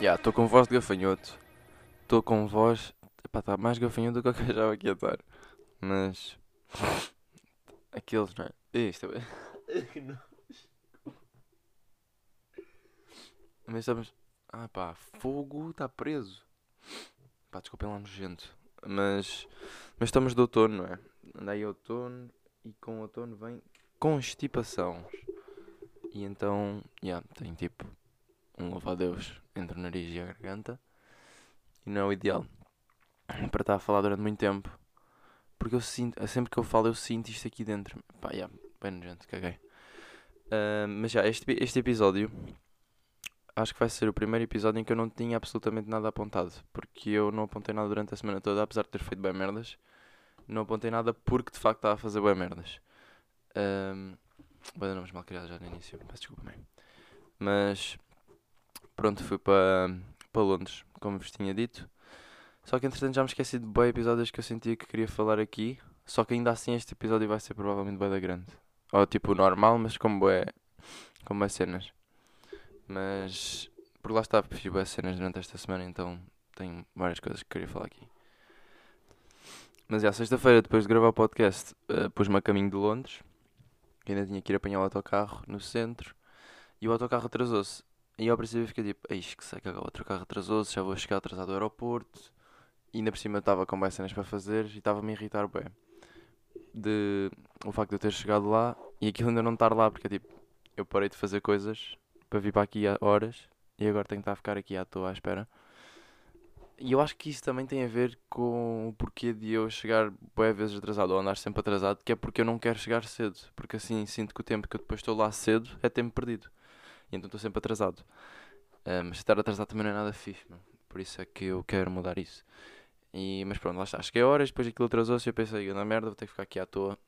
Yeah, estou com voz de gafanhoto. Estou com voz. Epá, está mais gafanhoto do que eu que ia estar. Mas. Aqueles, não é? Isto é. Mas estamos. Ah pá, fogo está preso. Pá, desculpem lá nojento. Mas. Mas estamos de outono, não é? Andei outono e com outono vem constipação. E então, já, yeah, tem tipo um louva-a-Deus entre o nariz e a garganta. E não é o ideal para estar a falar durante muito tempo. Porque eu sinto, sempre que eu falo, eu sinto isto aqui dentro. Pá, yeah, bem nojento, caguei. Uh, mas já, este, este episódio acho que vai ser o primeiro episódio em que eu não tinha absolutamente nada apontado. Porque eu não apontei nada durante a semana toda, apesar de ter feito bem merdas. Não apontei nada porque de facto estava a fazer bem merdas. Um, Bem, nomes mal criados já no início, peço desculpa, mãe. Mas pronto, fui para, para Londres, como vos tinha dito. Só que entretanto já me esqueci de bem episódios que eu sentia que queria falar aqui. Só que ainda assim este episódio vai ser provavelmente bem da grande. Ou tipo normal, mas como é como é cenas. Mas por lá está, fiz boas cenas durante esta semana, então tenho várias coisas que queria falar aqui. Mas é, sexta-feira, depois de gravar o podcast, uh, pus-me a caminho de Londres que ainda tinha que ir apanhar o autocarro no centro e o autocarro atrasou-se. E ao princípio fiquei tipo, eis que sei que agora o autocarro atrasou-se, já vou chegar atrasado ao aeroporto. E ainda por cima estava com mais cenas para fazer e estava-me a irritar bem. De o facto de eu ter chegado lá e aquilo ainda não estar lá, porque tipo, eu parei de fazer coisas para vir para aqui há horas e agora tenho que estar a ficar aqui à toa à espera. E eu acho que isso também tem a ver com o porquê de eu chegar boas vezes atrasado ou andar sempre atrasado, que é porque eu não quero chegar cedo. Porque assim sinto que o tempo que eu depois estou lá cedo é tempo perdido. E então estou sempre atrasado. Uh, mas estar atrasado também não é nada fixe, mano. por isso é que eu quero mudar isso. E, mas pronto, lá está. Cheguei a horas, depois aquilo atrasou-se eu pensei, na merda, vou ter que ficar aqui à toa.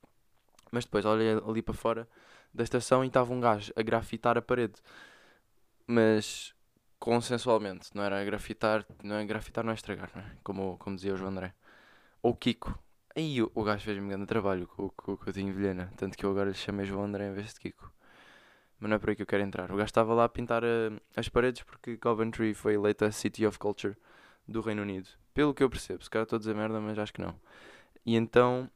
Mas depois olhei ali para fora da estação e estava um gajo a grafitar a parede. Mas consensualmente, não era grafitar, não é grafitar, não é estragar, não é? Como, como dizia o João André. Ou Kiko. Aí o, o gajo fez-me um grande trabalho com o Coutinho Vilhena, tanto que eu agora lhe chamei João André em vez de Kiko. Mas não é por aí que eu quero entrar. O gajo estava lá a pintar uh, as paredes porque Coventry foi eleita City of Culture do Reino Unido. Pelo que eu percebo, se calhar estou a dizer merda, mas acho que não. E então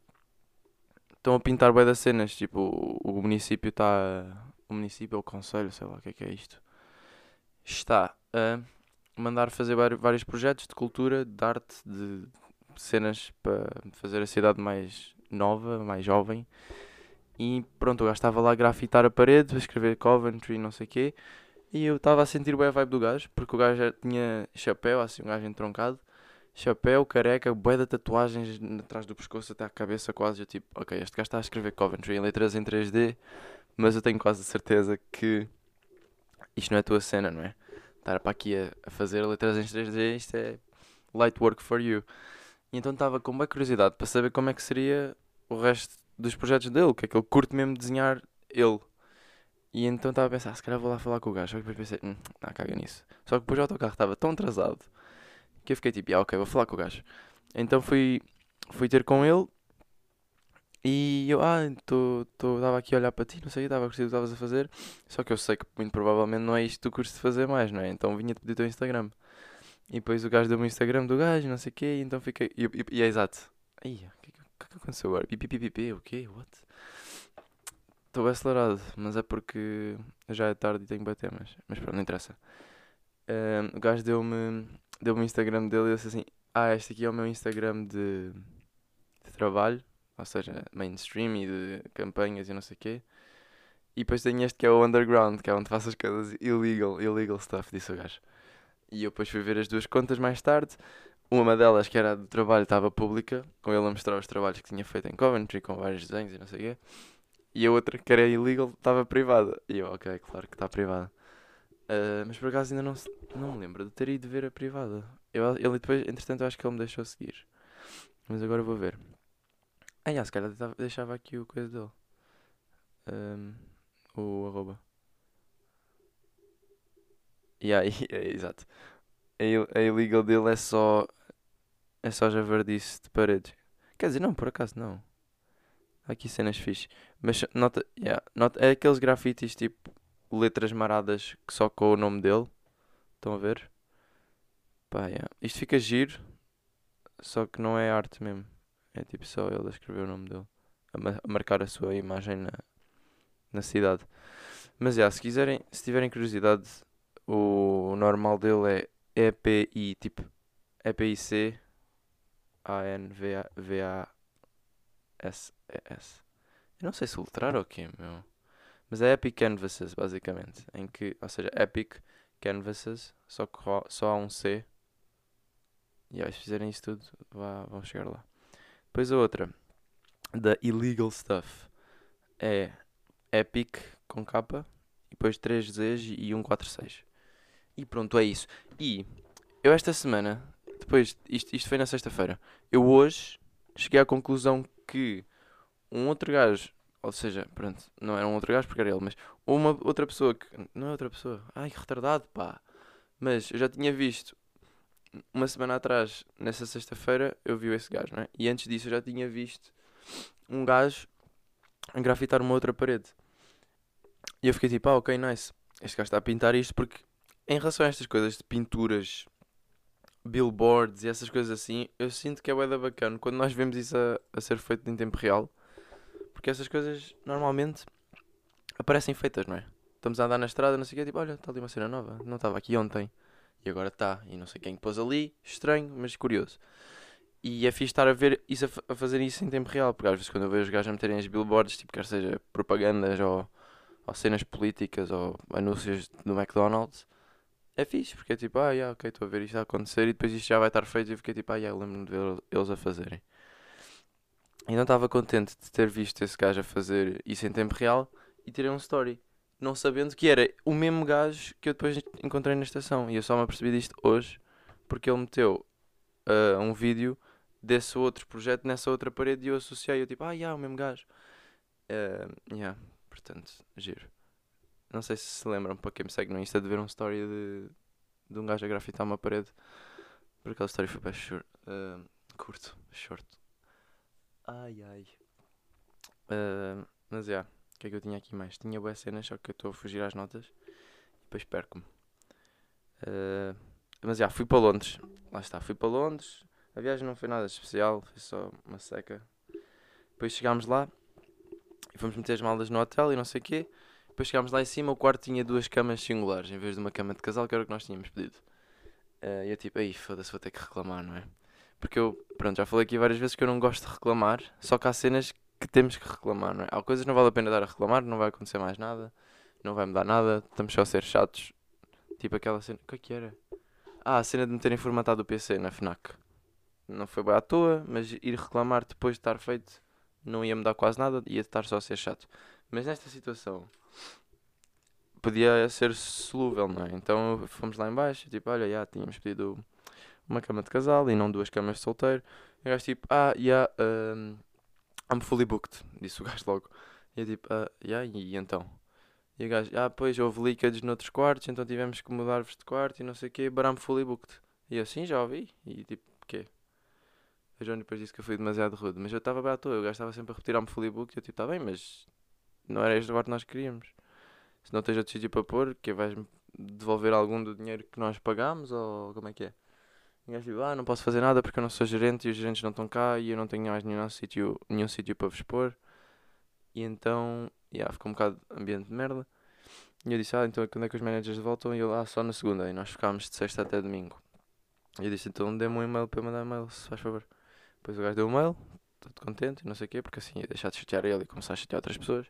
estão a pintar bem das cenas, tipo, o, o município está. O município ou o conselho, sei lá o que é que é isto está a mandar fazer vários projetos de cultura, de arte, de cenas para fazer a cidade mais nova, mais jovem. E pronto, o gajo estava lá a grafitar a parede, a escrever Coventry, não sei o quê. E eu estava a sentir bem a vibe do gajo, porque o gajo tinha chapéu, assim, um gajo entroncado. Chapéu, careca, bué de tatuagens atrás do pescoço até à cabeça quase. Eu tipo, ok, este gajo está a escrever Coventry em letras em 3D, mas eu tenho quase a certeza que isto não é a tua cena, não é? Estar para aqui a, a fazer letras em 3D, isto é light work for you. E então estava com uma curiosidade para saber como é que seria o resto dos projetos dele, que é que ele curte mesmo desenhar ele. E então estava a pensar, se calhar vou lá falar com o gajo. Só que depois pensei, hum, não, caga nisso. Só que depois o autocarro estava tão atrasado que eu fiquei tipo, ah, ok, vou falar com o gajo. Então fui, fui ter com ele e eu, ah, estava aqui a olhar para ti, não sei, estava a curtir o que estavas a fazer. Só que eu sei que muito provavelmente não é isto que tu curtes de fazer mais, não é? Então vinha-te pedir o teu Instagram. E depois o gajo deu-me o Instagram do gajo, não sei o quê, e então fiquei. E, e, e é exato. O que, que, que aconteceu agora? Pipipipipi, o quê? What? Estou acelerado, mas é porque já é tarde e tenho que bater, mas, mas pronto, não interessa. Um, o gajo deu-me deu o Instagram dele e disse assim: Ah, este aqui é o meu Instagram de, de trabalho ou seja, mainstream e de campanhas e não sei o quê. E depois tenho este que é o underground, que é onde faço as coisas illegal, illegal stuff, disse o gajo. E eu depois fui ver as duas contas mais tarde. Uma delas, que era do trabalho, estava pública, com ele a mostrar os trabalhos que tinha feito em Coventry, com vários desenhos e não sei o quê. E a outra, que era illegal, estava privada. E eu, ok, claro que está privada. Uh, mas por acaso ainda não, não me lembro de ter ido ver a privada. Eu, ele depois, entretanto, acho que ele me deixou seguir. Mas agora vou ver. Ah, já, se calhar deixava aqui o coisa dele. Um, o arroba. Yeah, é, exato. A illegal dele é só. É só javardice de paredes. Quer dizer, não, por acaso não. Há aqui cenas fixe. Mas nota, yeah, nota, é aqueles grafites tipo letras maradas que só com o nome dele. Estão a ver? Pá, yeah. Isto fica giro, só que não é arte mesmo. É tipo só ele a escrever o nome dele, a, ma- a marcar a sua imagem na, na cidade. Mas yeah, se quiserem, se tiverem curiosidade, o normal dele é EPI, tipo EPIC A-N-V-A-V-A-S-E-S. Eu não sei se letrar ou quê, meu. Mas é Epic Canvases, basicamente. Em que, ou seja, Epic Canvases, só, que só há um C. E aí, se fizerem isso tudo, vá, vão chegar lá. Depois a outra, da Illegal Stuff, é Epic com capa, e depois 3 Zs e 146. E pronto, é isso. E eu esta semana, depois, isto, isto foi na sexta-feira, eu hoje cheguei à conclusão que um outro gajo, ou seja, pronto, não era um outro gajo porque era ele, mas uma outra pessoa que. Não é outra pessoa. Ai, que retardado, pá. Mas eu já tinha visto uma semana atrás, nessa sexta-feira, eu vi esse gajo, não é? E antes disso eu já tinha visto um gajo a grafitar uma outra parede. E eu fiquei tipo, ah, ok, nice. Este gajo está a pintar isto porque, em relação a estas coisas de pinturas, billboards e essas coisas assim, eu sinto que é da bacana quando nós vemos isso a, a ser feito em tempo real. Porque essas coisas normalmente aparecem feitas, não é? Estamos a andar na estrada, não sei o quê, tipo, olha, está ali uma cena nova, não estava aqui ontem. E agora está, e não sei quem pôs ali, estranho, mas curioso. E é fixe estar a ver isso, a, a fazer isso em tempo real, porque às vezes quando eu vejo os gajos a meterem as billboards, tipo, quer seja propagandas ou, ou cenas políticas ou anúncios do McDonald's, é fixe, porque é tipo, ah, yeah, ok, estou a ver isto a acontecer e depois isto já vai estar feito e eu fiquei tipo, ah, yeah, lembro-me de ver eles a fazerem. E não estava contente de ter visto esse gajo a fazer isso em tempo real e tirei um story, não sabendo que era o mesmo gajo que eu depois encontrei na estação. E eu só me apercebi disto hoje porque ele meteu ah, um vídeo desse outro projeto nessa outra parede e eu associei. Eu tipo, ah, yeah, o mesmo gajo. Ah, yeah, portanto, giro. Não sei se se lembram, para quem me segue no Insta, de ver um story de, de um gajo a grafitar uma parede. Porque aquela story foi bem short, ah, curto, short. Ai ai. Ah, mas já, o que é que eu tinha aqui mais? Tinha boas cenas, só que eu estou a fugir às notas e depois perco-me. Ah, mas já, fui para Londres. Lá está, fui para Londres. A viagem não foi nada especial, foi só uma seca. Depois chegámos lá e fomos meter as malas no hotel e não sei o quê. Depois chegámos lá em cima, o quarto tinha duas camas singulares em vez de uma cama de casal, que era o que nós tínhamos pedido. Ah, E eu tipo, aí foda-se, vou ter que reclamar, não é? Porque eu, pronto, já falei aqui várias vezes que eu não gosto de reclamar, só que há cenas que temos que reclamar, não é? Há coisas que não vale a pena dar a reclamar, não vai acontecer mais nada, não vai mudar nada, estamos só a ser chatos. Tipo aquela cena, o que é que era? Ah, a cena de me terem formatado o PC na FNAC. Não foi bem à toa, mas ir reclamar depois de estar feito não ia mudar quase nada, ia estar só a ser chato. Mas nesta situação podia ser solúvel, não é? Então fomos lá em baixo, tipo, olha, já tínhamos pedido uma cama de casal e não duas camas de solteiro. E o gajo tipo, ah, yeah, um, I'm fully booked, disse o gajo logo. E eu tipo, ah, yeah, e, então? E o gajo, ah, pois houve leakage noutros quartos, então tivemos que mudar-vos de quarto e não sei o quê, but I'm fully booked. E eu, sim, já ouvi. E tipo, quê? A Joana depois disse que eu fui demasiado rude, mas eu estava bem à toa, o gajo estava sempre a repetir I'm fully booked e eu tipo, tá bem, mas não era este quarto que nós queríamos. Se não tens outro sítio para pôr, que vais-me devolver algum do dinheiro que nós pagámos ou como é que é? E gajo tipo, ah, não posso fazer nada porque eu não sou gerente e os gerentes não estão cá e eu não tenho mais nenhum sítio, nenhum sítio para vos pôr. E então, yeah, ficou um bocado ambiente de merda. E eu disse, ah, então quando é que os managers voltam? E ele, ah, só na segunda. E nós ficámos de sexta até domingo. E eu disse, então dê-me um e-mail para eu mandar e-mail, se faz favor. Depois o gajo deu um e-mail, todo contente não sei o quê, porque assim ia deixar de chatear ele e começar a chatear outras pessoas.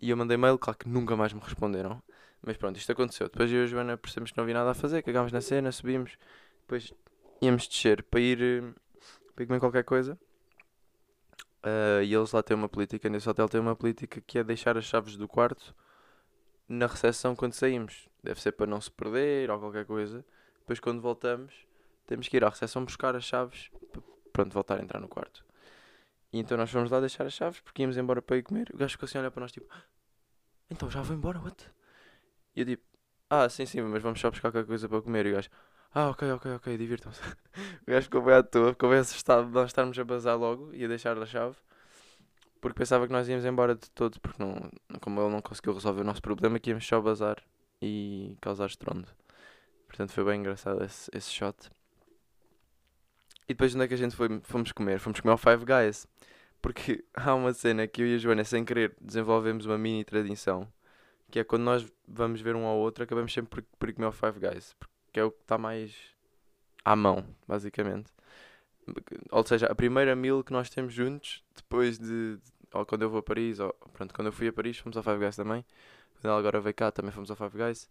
E eu mandei e-mail, claro que nunca mais me responderam. Mas pronto, isto aconteceu. Depois eu e a Joana percebemos que não havia nada a fazer, cagámos na cena, subimos. Depois íamos descer para ir, eh, para ir comer qualquer coisa. Ah, e eles lá têm uma política, nesse hotel tem uma política que é deixar as chaves do quarto na recepção quando saímos. Deve ser para não se perder ou qualquer coisa. Depois quando voltamos, temos que ir à recepção buscar as chaves para pronto, voltar a entrar no quarto. E então nós fomos lá deixar as chaves porque íamos embora para ir comer. O gajo ficou assim a olhar para nós tipo, "Ah, então já vou embora, what? E eu tipo, ah, sim, sim, mas vamos só buscar qualquer coisa para comer. E o gajo, ah, ok, ok, ok, divirtam-se. o gajo ficou bem à toa, ficou bem assustado de nós estarmos a bazar logo e a deixar a chave. Porque pensava que nós íamos embora de todo, porque não, como ele não conseguiu resolver o nosso problema, que íamos só bazar e causar estrondo. Portanto foi bem engraçado esse, esse shot. E depois onde é que a gente foi, fomos comer? Fomos comer ao Five Guys. Porque há uma cena que eu e a Joana, sem querer, desenvolvemos uma mini tradição. Que é quando nós vamos ver um ao outro, acabamos sempre por, por comer ao Five Guys. Porque é o que está mais à mão, basicamente. Ou seja, a primeira meal que nós temos juntos, depois de. Ou quando eu vou a Paris, ou pronto, quando eu fui a Paris, fomos ao Five Guys também. Quando ela agora veio cá, também fomos ao Five Guys.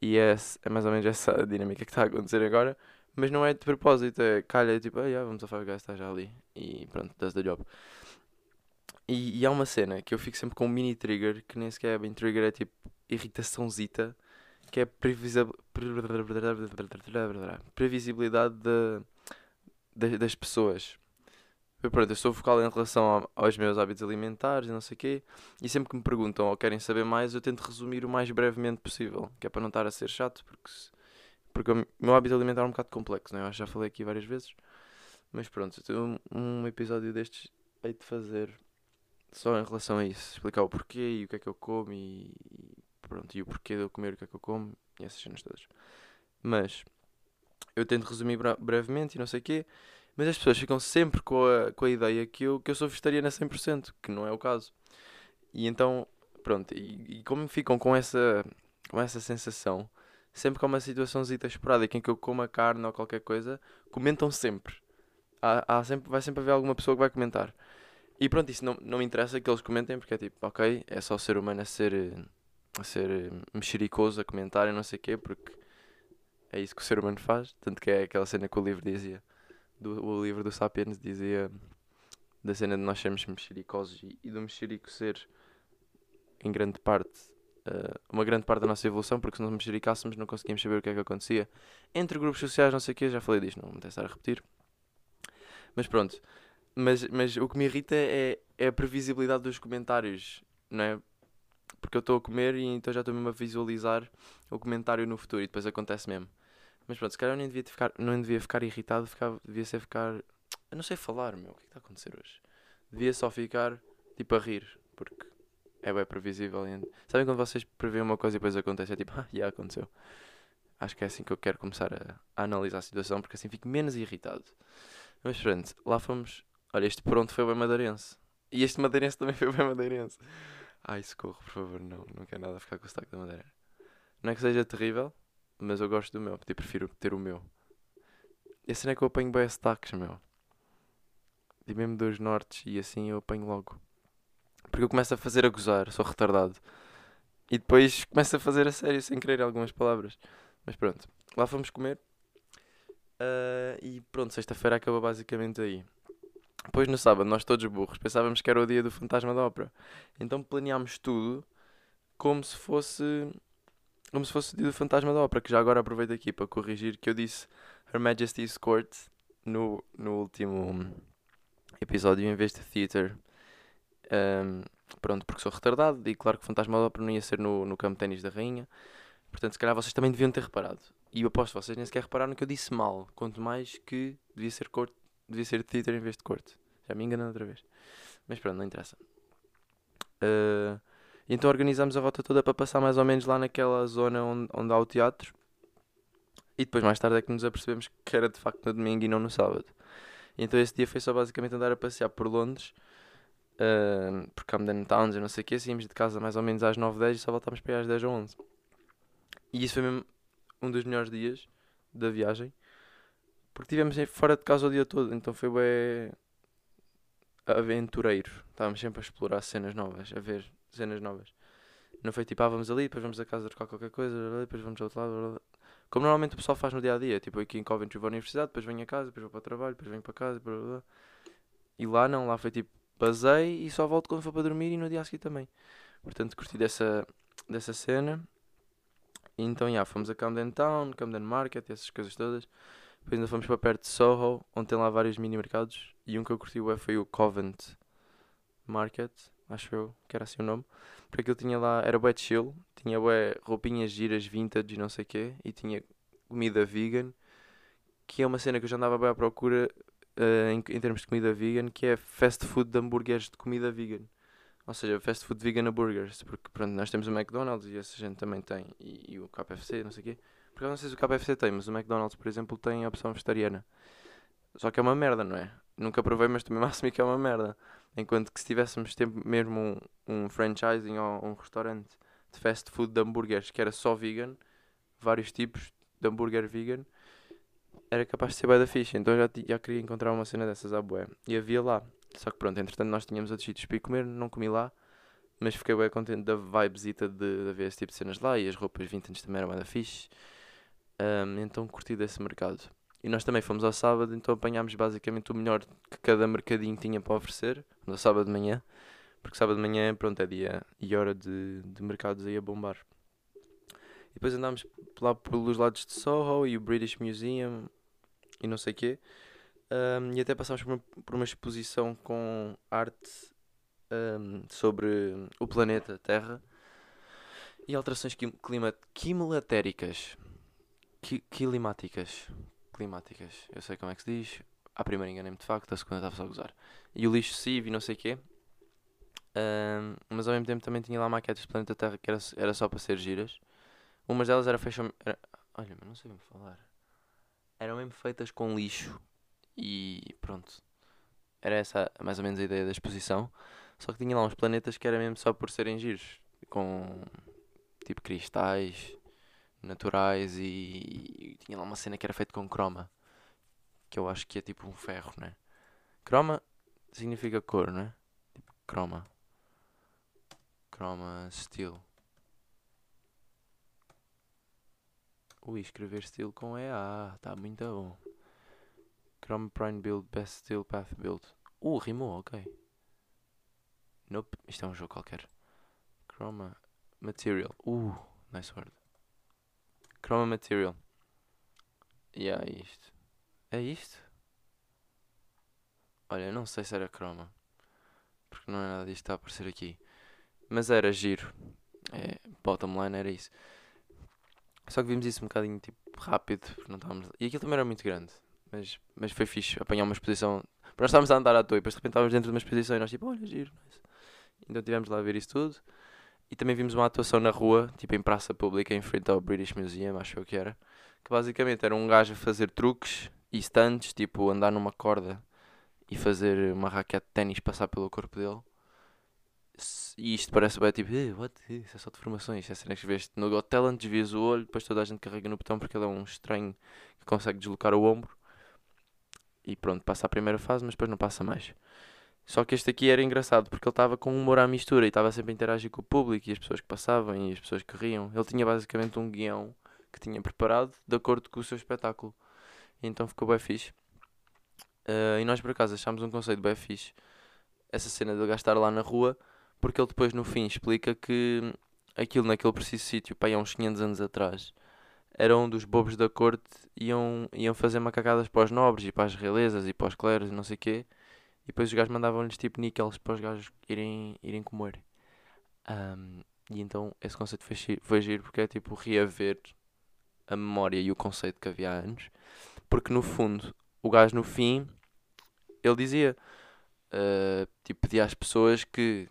E é, é mais ou menos essa a dinâmica que está a acontecer agora. Mas não é de propósito, é calha, tipo, ah, yeah, vamos ao Five Guys, está já ali. E pronto, does the job. E, e há uma cena que eu fico sempre com um mini trigger, que nem sequer é bem trigger, é tipo irritaçãozita, que é previsibilidade de, de, das pessoas. Eu, pronto, eu sou vocal em relação aos meus hábitos alimentares e não sei o quê, e sempre que me perguntam ou querem saber mais, eu tento resumir o mais brevemente possível, que é para não estar a ser chato, porque, porque o meu hábito alimentar é um bocado complexo, né? eu já falei aqui várias vezes. Mas pronto, um, um episódio destes hei de fazer só em relação a isso, explicar o porquê e o que é que eu como e, pronto, e o porquê de eu comer o que é que eu como e essas cenas todas. Mas eu tento resumir brevemente e não sei o quê, mas as pessoas ficam sempre com a, com a ideia que eu, que eu sou vegetariana 100%, que não é o caso. E então, pronto, e, e como ficam com essa, com essa sensação, sempre que há uma situaçãozita esporádica em que eu como a carne ou qualquer coisa, comentam sempre. Há, há sempre. Vai sempre haver alguma pessoa que vai comentar. E pronto, isso não, não me interessa que eles comentem, porque é tipo, ok, é só o ser humano a ser, a ser mexericoso, a comentar e não sei o quê, porque é isso que o ser humano faz. Tanto que é aquela cena que o livro dizia, do, o livro do Sapiens dizia da cena de nós sermos mexericosos e, e do mexerico ser, em grande parte, uh, uma grande parte da nossa evolução, porque se não mexericássemos não conseguíamos saber o que é que acontecia entre grupos sociais, não sei o quê, já falei disto, não vou me a repetir. Mas pronto, mas, mas o que me irrita é, é a previsibilidade dos comentários, não é? Porque eu estou a comer e então já estou mesmo a visualizar o comentário no futuro e depois acontece mesmo. Mas pronto, se calhar eu nem devia ficar, não devia ficar irritado, ficava, devia ser ficar. Eu não sei falar, meu. O que é está a acontecer hoje? Devia só ficar tipo a rir, porque é bem previsível. E... Sabem quando vocês prevêem uma coisa e depois acontece? É tipo, ah, já aconteceu. Acho que é assim que eu quero começar a, a analisar a situação, porque assim fico menos irritado. Mas pronto, lá fomos Olha, este pronto foi bem madeirense. E este madeirense também foi bem madeirense. Ai, socorro, por favor, não. Não quero nada ficar com o sotaque da madeira. Não é que seja terrível, mas eu gosto do meu. Eu prefiro ter o meu. E assim é que eu apanho bem sotaques, meu. E mesmo dos nortes e assim eu apanho logo. Porque eu começo a fazer a gozar, sou retardado. E depois começo a fazer a sério, sem querer algumas palavras. Mas pronto, lá fomos comer. Uh, e pronto, sexta-feira acaba basicamente aí. Depois no sábado, nós todos burros, pensávamos que era o dia do Fantasma da Ópera. Então planeámos tudo como se fosse como se fosse o dia do Fantasma da Ópera, que já agora aproveito aqui para corrigir que eu disse Her Majesty's Court no, no último episódio em vez de Theatre. Um, pronto, porque sou retardado e claro que o Fantasma da Ópera não ia ser no, no campo de ténis da Rainha. Portanto, se calhar vocês também deviam ter reparado. E eu aposto vocês nem sequer repararam que eu disse mal. Quanto mais que devia ser corte devia ser Twitter em vez de corte. Já me enganei outra vez. Mas pronto, não interessa. Uh, então organizámos a rota toda para passar mais ou menos lá naquela zona onde, onde há o teatro. E depois mais tarde é que nos apercebemos que era de facto no domingo e não no sábado. Então esse dia foi só basicamente andar a passear por Londres. Uh, por Camden Towns e não sei o que. Saímos de casa mais ou menos às 9, 10 e só voltámos para aí às 10 ou 11. E isso foi mesmo um dos melhores dias da viagem. Porque estivemos fora de casa o dia todo, então foi bem aventureiro. Estávamos sempre a explorar cenas novas, a ver cenas novas. Não foi tipo, ah, vamos ali, depois vamos a casa trocar qualquer coisa, depois vamos ao outro lado. Como normalmente o pessoal faz no dia a dia, tipo aqui em Coventry vou à universidade, depois venho a casa, depois vou para o trabalho, depois venho para casa, blá, blá, blá. e lá não, lá foi tipo, basei e só volto quando for para dormir e no dia a seguir também. Portanto, curti dessa, dessa cena. E então, yeah, fomos a Camden Town, Camden Market, essas coisas todas. Depois ainda fomos para perto de Soho, onde tem lá vários mini mercados. E um que eu curti foi o Covent Market, acho eu, que era assim o nome. Porque aquilo tinha lá, era bué chill, tinha bué roupinhas giras, vintage e não sei o quê. E tinha comida vegan, que é uma cena que eu já andava bem à procura uh, em, em termos de comida vegan, que é fast food de hambúrgueres de comida vegan. Ou seja, fast food vegan burgers, porque pronto, nós temos o McDonald's e essa gente também tem, e, e o KFC, não sei o quê. Porque eu não sei se o KFC tem, mas o McDonald's, por exemplo, tem a opção vegetariana. Só que é uma merda, não é? Nunca provei, mas também assumi que é uma merda. Enquanto que se tivéssemos tempo mesmo um, um franchising ou um restaurante de fast food de hambúrgueres que era só vegan, vários tipos de hambúrguer vegan, era capaz de ser bem da ficha. Então já, já queria encontrar uma cena dessas à bué. E havia lá. Só que pronto, entretanto nós tínhamos outros sítios para ir comer, não comi lá. Mas fiquei bem contente da vibesita de, de haver esse tipo de cenas lá e as roupas vintage também eram bem da fixe. Um, então curti desse mercado. E nós também fomos ao sábado, então apanhámos basicamente o melhor que cada mercadinho tinha para oferecer, no sábado de manhã, porque sábado de manhã, pronto, é dia e hora de, de mercados aí a bombar. E depois andámos lá pelos lados de Soho e o British Museum e não sei o quê. Um, e até passámos por uma, por uma exposição com arte um, sobre o planeta Terra e alterações clima, climatéricas. Climáticas climáticas. Eu sei como é que se diz. À primeira enganei-me de facto, a segunda estava só a gozar. E o lixo CIV e não sei o quê. Um, mas ao mesmo tempo também tinha lá maquetes do planeta Terra que era, era só para ser giras. Umas delas era feita. Era, olha, mas não sei como falar. Eram mesmo feitas com lixo. E pronto. Era essa mais ou menos a ideia da exposição. Só que tinha lá uns planetas que era mesmo só por serem giros. Com tipo cristais naturais e, e, tinha lá uma cena que era feita com croma. Que eu acho que é tipo um ferro, né? Croma significa cor, né? Tipo croma. Croma steel. Ui, escrever steel com EA, tá muito bom. Chrome Prime Build Best Steel Path Build. Uh, rimou, ok. Nope, isto é um jogo qualquer. Chroma Material. Uh, nice word. Chroma Material. E yeah, é isto. É isto? Olha, não sei se era Chroma. Porque não é nada disto que está a aparecer aqui. Mas era giro. É, bottom line era isso. Só que vimos isso um bocadinho tipo rápido. Não estávamos... E aquilo também era muito grande. Mas, mas foi fixe apanhar uma exposição. Nós estávamos a andar à toa e depois de repente estávamos dentro de uma exposição e nós tipo, olha, giro. Então tivemos lá a ver isso tudo. E também vimos uma atuação na rua, tipo em praça pública, em frente ao British Museum, acho eu que era. Que basicamente era um gajo a fazer truques e stunts, tipo andar numa corda e fazer uma raquete de ténis passar pelo corpo dele. E isto parece bem tipo, eh, what? Isso é só de formações. É cenas que vês no Got Talent, desvias o olho, depois toda a gente carrega no botão porque ele é um estranho que consegue deslocar o ombro. E pronto, passa a primeira fase, mas depois não passa mais. Só que este aqui era engraçado porque ele estava com humor à mistura e estava sempre a interagir com o público e as pessoas que passavam e as pessoas que riam. Ele tinha basicamente um guião que tinha preparado de acordo com o seu espetáculo. E então ficou bem fixe. Uh, e nós por acaso achámos um conceito bem fixe. Essa cena de gastar lá na rua, porque ele depois no fim explica que aquilo naquele preciso sítio, pá, há uns 500 anos atrás, era um dos bobos da corte iam, iam fazer macacadas para os nobres e para as realezas e para os cleros e não sei o quê e depois os gajos mandavam-lhes tipo níqueles para os gajos irem, irem comer. Um, e então esse conceito foi, foi giro porque é tipo reaver a memória e o conceito que havia há anos. Porque no fundo, o gajo no fim, ele dizia, uh, tipo, pedia às pessoas que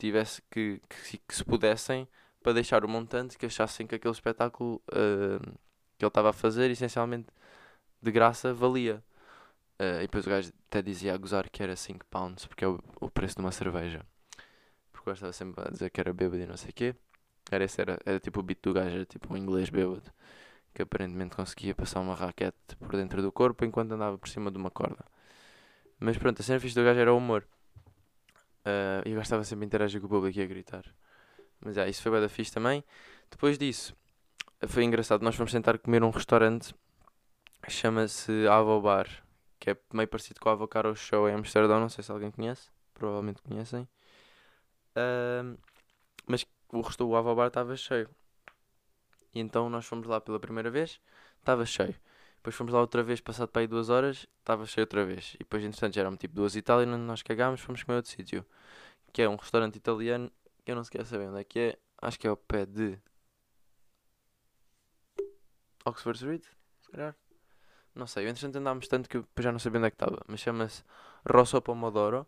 tivesse, que, que, que, se pudessem para deixar o montante que achassem que aquele espetáculo uh, que ele estava a fazer, essencialmente de graça, valia. Uh, e depois o gajo até dizia a gozar que era 5 pounds, porque é o, o, preço de uma cerveja. Porque gajo estava sempre a dizer que era bêbado e não sei o quê. Era, esse era, era tipo o beat do gajo, era tipo um inglês bêbado. Que aparentemente conseguia passar uma raquete por dentro do corpo enquanto andava por cima de uma corda. Mas pronto, a cena fixe do gajo era o humor. Uh, e o gajo estava sempre a interagir com o público e a gritar. Mas é, isso foi bem da fixe também. Depois disso, foi engraçado. Nós fomos tentar comer um restaurante. Chama-se Avo Bar que é meio parecido com o Avocado Show em Amsterdão, não sei se alguém conhece, provavelmente conhecem. Uh, mas o resto do Ava Bar estava cheio. E então nós fomos lá pela primeira vez, estava cheio. Depois fomos lá outra vez, passado para aí duas horas, estava cheio outra vez. E depois, entretanto, já eram tipo duas e tal, e nós cagámos, fomos comer outro sítio. Que é um restaurante italiano, que eu não sequer saber onde é que é. Acho que é ao pé de... Oxford Street, se calhar. Não sei, entretanto andámos tanto que eu já não sabia onde é que estava. Mas chama-se Rosso Pomodoro.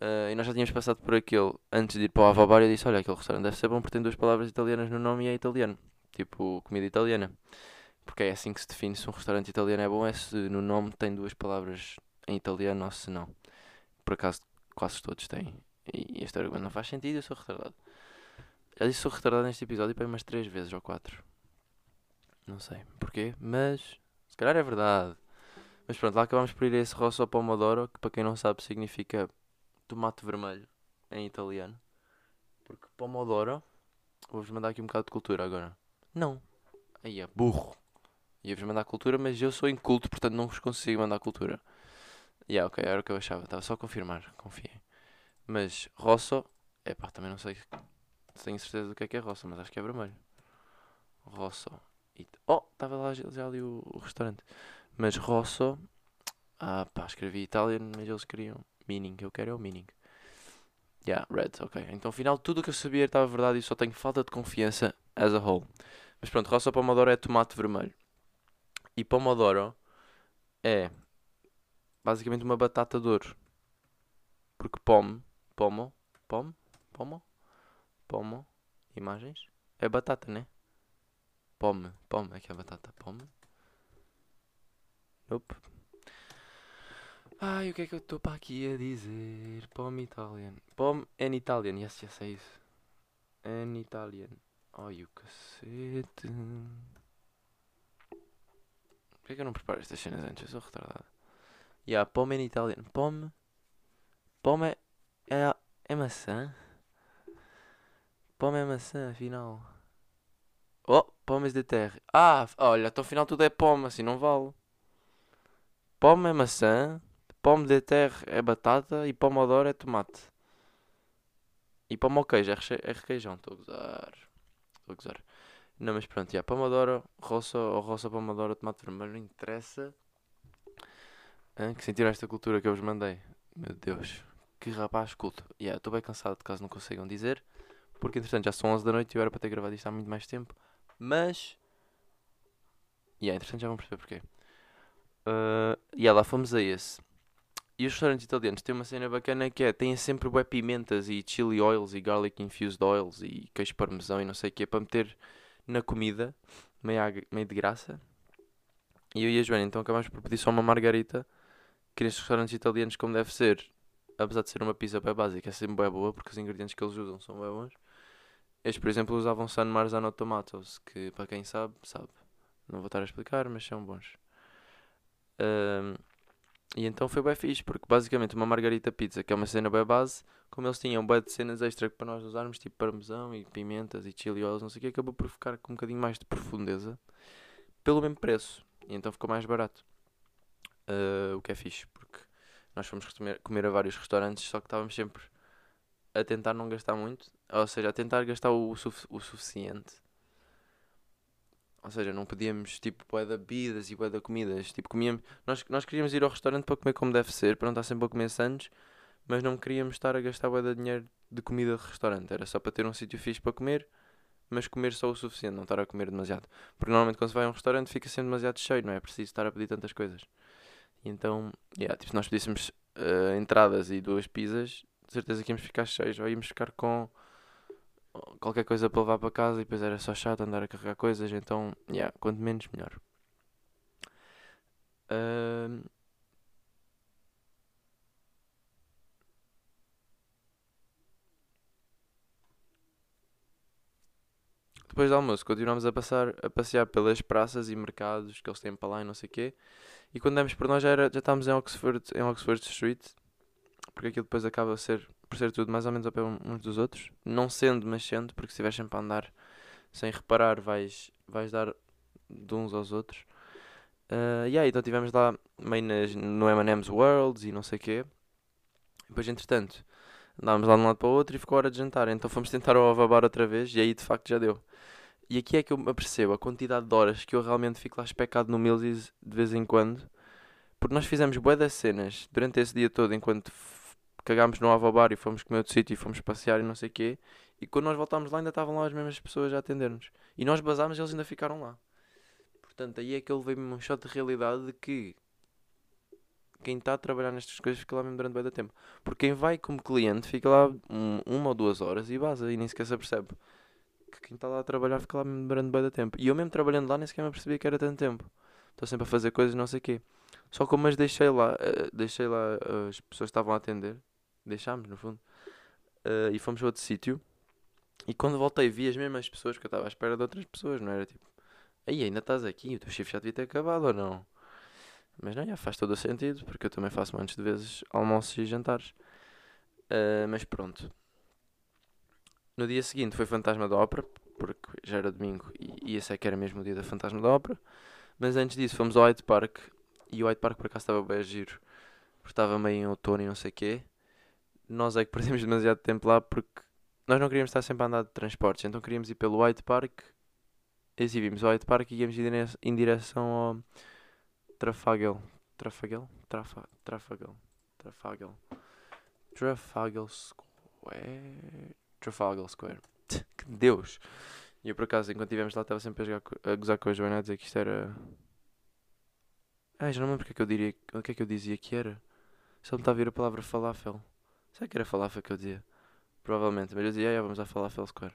Uh, e nós já tínhamos passado por aquele antes de ir para o Avabar e eu disse: Olha, aquele restaurante deve ser bom porque tem duas palavras italianas no nome e é italiano. tipo comida italiana. Porque é assim que se define se um restaurante italiano é bom, é se no nome tem duas palavras em italiano ou se não. Por acaso quase todos têm. E este argumento não faz sentido, eu sou retardado. Já disse sou retardado neste episódio para umas 3 vezes ou 4. Não sei porquê, mas se calhar é verdade. Mas pronto, lá acabamos por ir a esse rosso pomodoro, que para quem não sabe significa tomate vermelho em italiano. Porque pomodoro, vou-vos mandar aqui um bocado de cultura agora. Não. Aí é burro. Ia-vos mandar cultura, mas eu sou inculto, portanto não vos consigo mandar cultura. E yeah, ok, era o que eu achava. Estava só a confirmar, confiem. Mas rosso, é pá, também não sei se tenho certeza do que é que é rosso, mas acho que é vermelho. Rosso. Oh, estava lá já ali o, o, restaurante. Mas rosso, ah pá, escrevi Italian, mas eles queriam meaning. Eu quero é o meaning. Yeah, red, ok. Então, afinal, tudo o que eu sabia estava verdade e só tenho falta de confiança as a whole. Mas pronto, rosso pomodoro é tomate vermelho. E pomodoro é basicamente uma batata de ouro. Porque pom, pomo, pom, pomo, pomo, imagens, é batata, né? Pome, pome, é que é batata, pome. Nope. Ai, o que é que eu estou para aqui a dizer? Pome Italian. Pome in Italian, yes, yes, é isso. In Italian. Ai, o cacete. Porquê que eu não preparo estas cenas antes? Eu sou retardado. Yeah, pome in Italian. Pome. Pome é, é maçã? Pome é maçã, afinal. Oh, pomes de terra. Ah, olha, até o final tudo é pome, assim não vale. Pome é maçã, pome de terra é batata e pomodoro é tomate. E pomo ao queijo é, é requeijão, estou a gozar. Estou a gozar. Não, mas pronto, já, pomodoro, roça ou roça, pomodoro, tomate vermelho, não interessa. Ah, que sentiram esta cultura que eu vos mandei? Meu Deus, que rapaz culto. Yeah, estou bem cansado de caso não consigam dizer. Porque entretanto já são 11 da noite e eu era para ter gravado isto há muito mais tempo. Mas. E yeah, entretanto já vão perceber porquê. Uh, e yeah, lá fomos a esse. E os restaurantes italianos têm uma cena bacana que é: têm sempre bué pimentas e chili oils e garlic infused oils e queijo parmesão e não sei o que para meter na comida, meio, meio de graça. E eu e a Joana então acabamos por pedir só uma margarita, que nestes restaurantes italianos, como deve ser, apesar de ser uma pizza bem básica, é sempre bem boa porque os ingredientes que eles usam são bem bons. Estes, por exemplo, usavam San Marzano Tomatoes, que para quem sabe, sabe. Não vou estar a explicar, mas são bons. Um, e então foi bem fixe, porque basicamente uma margarita pizza, que é uma cena bem base, como eles tinham bem de cenas extra para nós usarmos, tipo parmesão e pimentas e chili oils, não sei o que, acabou por ficar com um bocadinho mais de profundeza, pelo mesmo preço. E então ficou mais barato. Uh, o que é fixe, porque nós fomos comer, a vários restaurantes, só que estávamos sempre a tentar não gastar muito, ou seja, a tentar gastar o, o suficiente. Ou seja, não podíamos, tipo, bué de bebidas e bué de comidas. Tipo, comíamos... Nós, nós queríamos ir ao restaurante para comer como deve ser, para não estar sempre a comer sandes, mas não queríamos estar a gastar bué de dinheiro de comida de restaurante. Era só para ter um sítio fixe para comer, mas comer só o suficiente, não estar a comer demasiado. Porque normalmente quando se vai a um restaurante fica sempre demasiado cheio, não é preciso estar a pedir tantas coisas. E então, yeah, tipo, se nós pedíssemos uh, entradas e duas pizzas, de certeza que íamos ficar cheios, ou íamos ficar com qualquer coisa para levar para casa e depois era só chato andar a carregar coisas, então, yeah, quanto menos melhor. Uh... Depois do almoço, continuámos a, passar, a passear pelas praças e mercados que eles têm para lá e não sei o quê. E quando demos por nós já, era, já estávamos em Oxford, em Oxford Street, porque aquilo depois acaba a ser por ser tudo mais ou menos ao pé uns dos outros. Não sendo, mas sendo, porque se estiveres sempre a andar sem reparar, vais, vais dar de uns aos outros. Uh, aí, então estivemos lá meio nas, no M&M's Worlds e não sei o quê. Depois, entretanto, andávamos lá de um lado para o outro e ficou hora de jantar. Então fomos tentar o Ovabar outra vez e aí de facto já deu. E aqui é que eu me apercebo a quantidade de horas que eu realmente fico lá especado no Millsies de vez em quando. Porque nós fizemos bué das cenas durante esse dia todo enquanto cagámos no Avobar e fomos comer outro sítio e fomos passear e não sei o quê. E quando nós voltámos lá ainda estavam lá as mesmas pessoas a atender-nos. E nós basámos e eles ainda ficaram lá. Portanto, aí é que eu levei-me um shot de realidade de que quem está a trabalhar nestas coisas fica lá mesmo durante bem da tempo. Porque quem vai como cliente fica lá um, uma ou duas horas e vaza e nem sequer se apercebe. que quem está lá a trabalhar fica lá durante bem da tempo. E eu mesmo trabalhando lá nem sequer me percebi que era tanto tempo. Estou sempre a fazer coisas não sei o quê. Só como as deixei lá, uh, deixei lá uh, as pessoas estavam a atender, deixámos no fundo, uh, e fomos a outro sítio. E quando voltei vi as mesmas pessoas, porque eu estava à espera de outras pessoas, não era tipo, aí ainda estás aqui, o teu shift já devia ter acabado ou não? Mas não, já faz todo o sentido, porque eu também faço antes de vezes almoços e jantares. mas pronto. No dia seguinte foi Fantasma da Ópera, porque já era domingo e, e esse é que era mesmo o dia da Fantasma da Ópera. Mas antes disso fomos ao Hyde Park e o White Park por acaso estava bem giro, porque estava meio em outono e não sei o quê. Nós é que perdemos demasiado tempo lá porque nós não queríamos estar sempre a andar de transportes, então queríamos ir pelo White Park. E assim vimos o White Park e íamos em direção ao Trafalgar. Trafalgar? Trafa, Trafalgar. Trafalgar. Trafalgar Square. Trafalgar Square. que Deus! E eu por acaso, enquanto estivemos lá, estava sempre a, jogar, a gozar com a Joana a dizer que isto era Ai, já não lembro é que eu diria, o que é que eu dizia que era. Só me está a vir a palavra falafel. Será que era falafel que eu dizia? Provavelmente, mas eu dizia, ai, vamos à falafel square.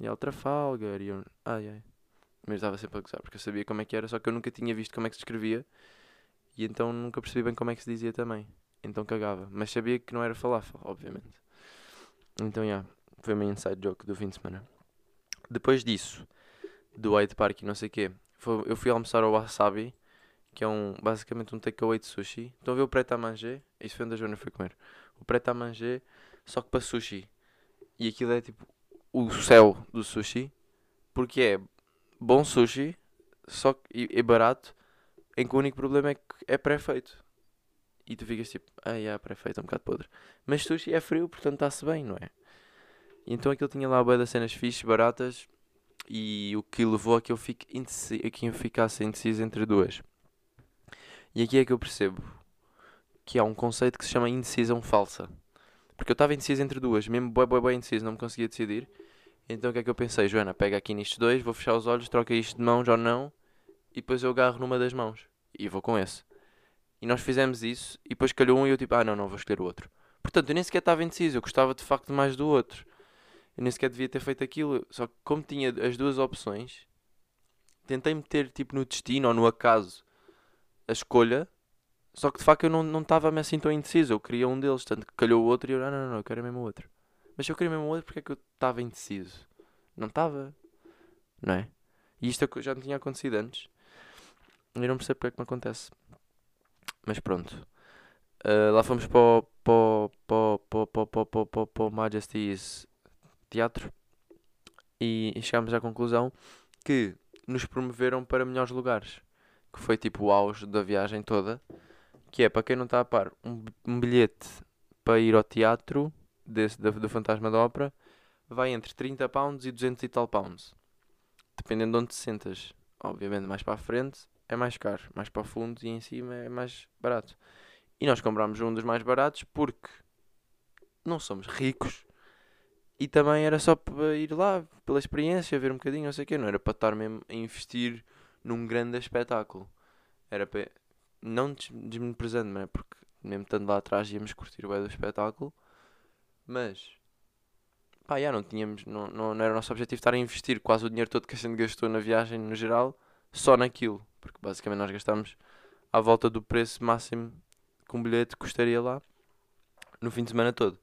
E ao Trafalgar, e eu, ai, ai. Mas estava sempre a gozar, porque eu sabia como é que era, só que eu nunca tinha visto como é que se escrevia. E então nunca percebi bem como é que se dizia também. Então cagava. Mas sabia que não era falafel, obviamente. Então, já, yeah, foi o meu inside joke do fim de semana. Depois disso, do Hyde Park e não sei o quê, foi, eu fui almoçar ao Wasabi que é um, basicamente um takeaway de sushi. Estão a ver o preto a manger? Isso foi onde a Joana foi comer. O preto a manger, só que para sushi. E aquilo é tipo o céu do sushi, porque é bom sushi, só que e, barato, em que o único problema é que é pré-feito. E tu ficas tipo, ah, é pré-feito, é um bocado podre. Mas sushi é frio, portanto está-se bem, não é? E então aquilo tinha lá a das cenas fixes, baratas, e o que levou a que eu, fique a que eu ficasse indeciso entre duas. E aqui é que eu percebo que há um conceito que se chama indecisão falsa. Porque eu estava indeciso entre duas, mesmo bem, bem, bem indeciso, não me conseguia decidir. Então o que é que eu pensei? Joana, pega aqui nestes dois, vou fechar os olhos, troca isto de mãos ou não, e depois eu agarro numa das mãos. E vou com esse. E nós fizemos isso, e depois calhou um e eu tipo, ah não, não, vou escolher o outro. Portanto, eu nem sequer estava indeciso, eu gostava de facto mais do outro. Eu nem sequer devia ter feito aquilo, só que como tinha as duas opções, tentei meter tipo no destino ou no acaso a escolha, só que de facto eu não estava não assim tão indeciso. Eu queria um deles, tanto que calhou o outro e eu, não, não, não, eu quero mesmo outro. Mas se eu queria mesmo outro, porque é que eu estava indeciso? Não estava. Não é? E isto é já me tinha acontecido antes. Eu não percebo porque é que me acontece. Mas pronto. Uh, lá fomos para o, para, para, para, para, para o Majesty's Teatro e chegámos à conclusão que nos promoveram para melhores lugares. Que foi tipo o auge da viagem toda que é, para quem não está a par, um, um bilhete para ir ao teatro desse, do, do Fantasma da Ópera vai entre 30 pounds e 200 e tal pounds. Dependendo de onde te sentas. Obviamente mais para a frente é mais caro, mais para fundo e em cima é mais barato. E nós comprámos um dos mais baratos porque não somos ricos e também era só para ir lá pela experiência, ver um bocadinho, não sei o quê, não era para estar mesmo a investir num grande espetáculo. Era para. Não desmenosprezando, não é? Porque mesmo estando lá atrás íamos curtir o do espetáculo. Mas. Pá, já não tínhamos. Não, não, não era o nosso objetivo estar a investir quase o dinheiro todo que a gente gastou na viagem no geral só naquilo. Porque basicamente nós gastámos à volta do preço máximo que um bilhete custaria lá no fim de semana todo.